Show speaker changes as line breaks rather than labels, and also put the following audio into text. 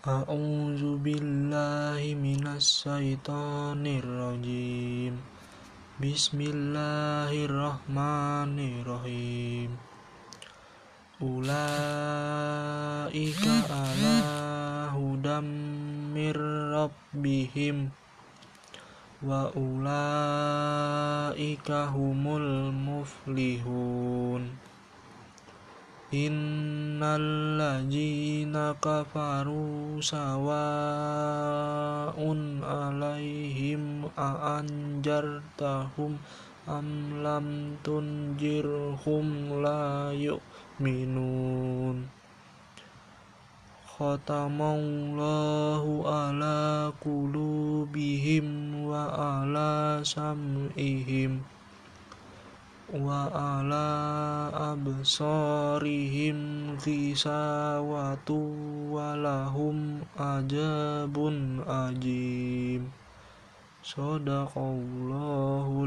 A'udzu billahi minasyaitonir rajim. Bismillahirrahmanirrahim. Ulaika ala hudam mir rabbihim wa ulaika humul muflihun. In الذين كفروا سواء عليهم أأنذرتهم أم لم تنذرهم لا يؤمنون ختم الله على قلوبهم وعلى سمعهم wa ala absarihim ghisawatu walahum ajabun ajim. Sadaqallahul ajim